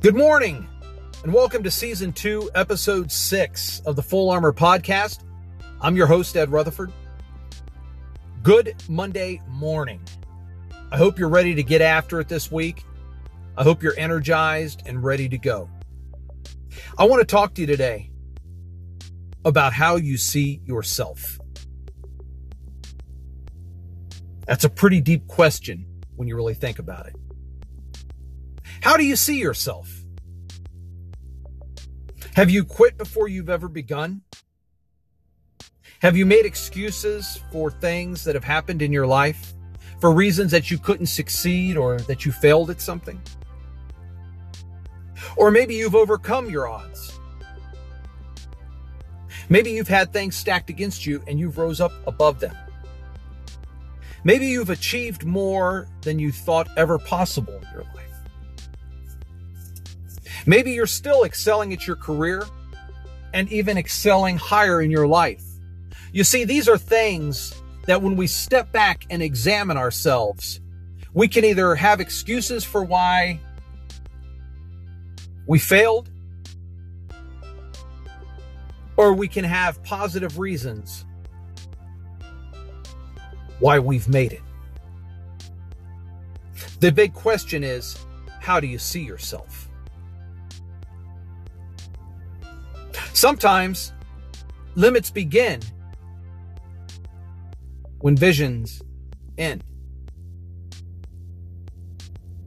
Good morning, and welcome to season two, episode six of the Full Armor Podcast. I'm your host, Ed Rutherford. Good Monday morning. I hope you're ready to get after it this week. I hope you're energized and ready to go. I want to talk to you today about how you see yourself. That's a pretty deep question when you really think about it. How do you see yourself? Have you quit before you've ever begun? Have you made excuses for things that have happened in your life? For reasons that you couldn't succeed or that you failed at something? Or maybe you've overcome your odds. Maybe you've had things stacked against you and you've rose up above them. Maybe you've achieved more than you thought ever possible in your life. Maybe you're still excelling at your career and even excelling higher in your life. You see, these are things that when we step back and examine ourselves, we can either have excuses for why we failed, or we can have positive reasons why we've made it. The big question is how do you see yourself? Sometimes limits begin when visions end.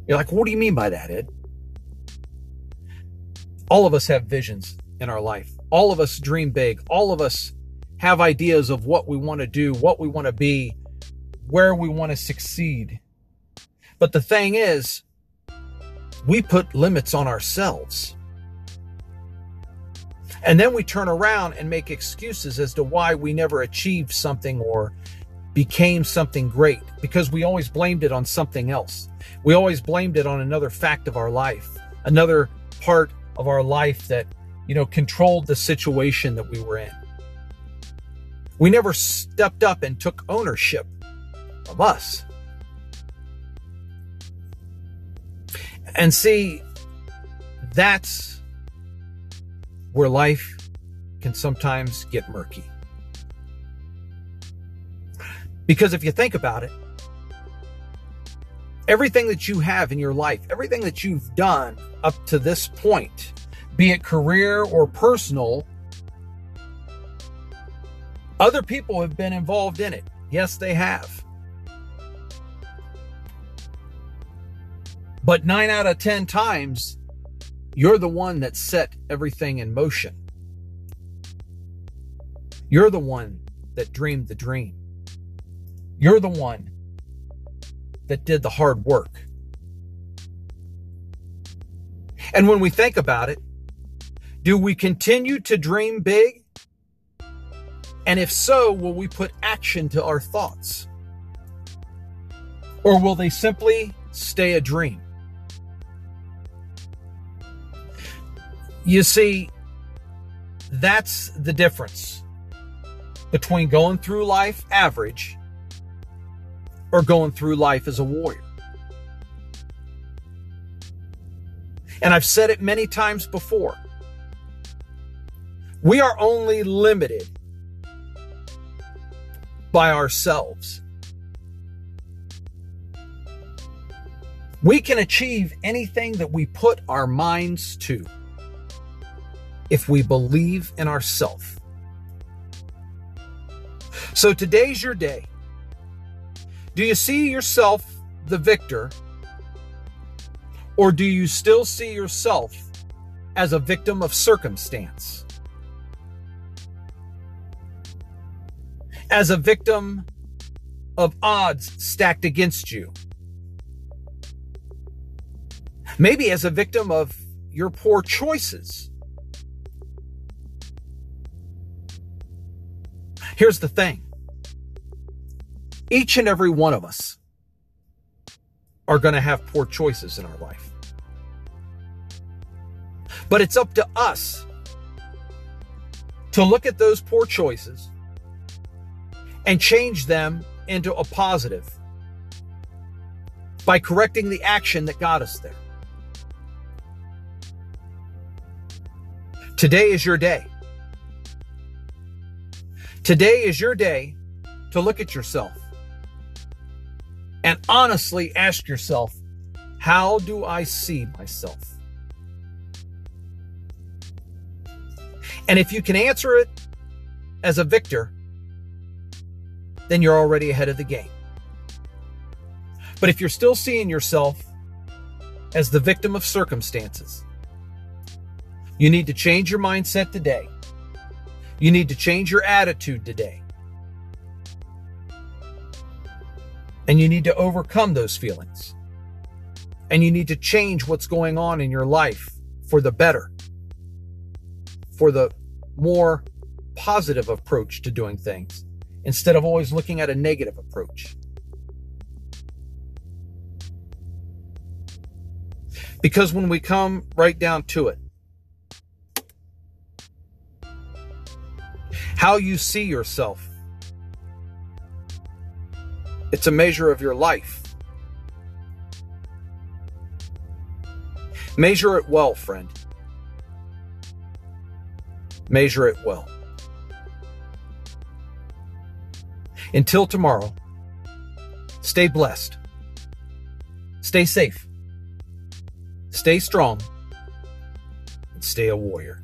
You're like, what do you mean by that, Ed? All of us have visions in our life. All of us dream big. All of us have ideas of what we want to do, what we want to be, where we want to succeed. But the thing is, we put limits on ourselves. And then we turn around and make excuses as to why we never achieved something or became something great because we always blamed it on something else. We always blamed it on another fact of our life, another part of our life that, you know, controlled the situation that we were in. We never stepped up and took ownership of us. And see, that's where life can sometimes get murky. Because if you think about it, everything that you have in your life, everything that you've done up to this point, be it career or personal, other people have been involved in it. Yes, they have. But nine out of 10 times, you're the one that set everything in motion. You're the one that dreamed the dream. You're the one that did the hard work. And when we think about it, do we continue to dream big? And if so, will we put action to our thoughts? Or will they simply stay a dream? You see, that's the difference between going through life average or going through life as a warrior. And I've said it many times before. We are only limited by ourselves. We can achieve anything that we put our minds to if we believe in ourselves. So today's your day. Do you see yourself the victor? Or do you still see yourself as a victim of circumstance? As a victim of odds stacked against you? Maybe as a victim of your poor choices? Here's the thing each and every one of us are going to have poor choices in our life. But it's up to us to look at those poor choices and change them into a positive by correcting the action that got us there. Today is your day. Today is your day to look at yourself and honestly ask yourself, how do I see myself? And if you can answer it as a victor, then you're already ahead of the game. But if you're still seeing yourself as the victim of circumstances, you need to change your mindset today. You need to change your attitude today. And you need to overcome those feelings. And you need to change what's going on in your life for the better, for the more positive approach to doing things instead of always looking at a negative approach. Because when we come right down to it, how you see yourself, it's a measure of your life. Measure it well, friend. Measure it well. Until tomorrow, stay blessed, stay safe, stay strong, and stay a warrior.